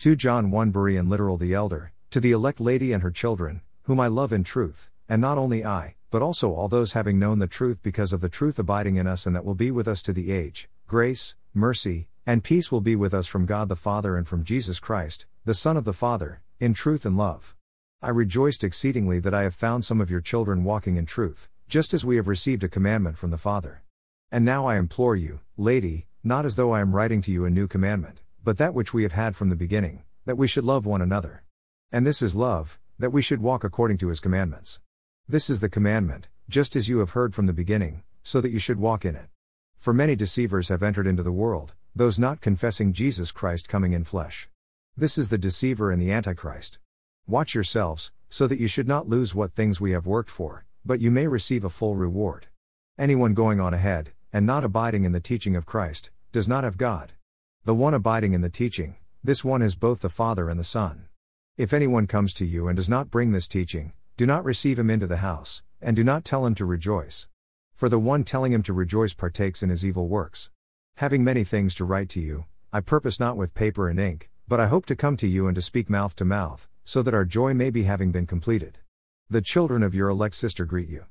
2 John 1 Berean literal the elder, to the elect lady and her children, whom I love in truth, and not only I, but also all those having known the truth because of the truth abiding in us and that will be with us to the age, grace, mercy, and peace will be with us from God the Father and from Jesus Christ, the Son of the Father, in truth and love. I rejoiced exceedingly that I have found some of your children walking in truth, just as we have received a commandment from the Father. And now I implore you, lady, not as though I am writing to you a new commandment, but that which we have had from the beginning, that we should love one another. And this is love, that we should walk according to his commandments. This is the commandment, just as you have heard from the beginning, so that you should walk in it. For many deceivers have entered into the world, those not confessing Jesus Christ coming in flesh. This is the deceiver and the Antichrist. Watch yourselves, so that you should not lose what things we have worked for, but you may receive a full reward. Anyone going on ahead, and not abiding in the teaching of Christ, does not have God. The one abiding in the teaching, this one is both the Father and the Son. If anyone comes to you and does not bring this teaching, do not receive him into the house, and do not tell him to rejoice. For the one telling him to rejoice partakes in his evil works. Having many things to write to you, I purpose not with paper and ink, but I hope to come to you and to speak mouth to mouth, so that our joy may be having been completed. The children of your elect sister greet you.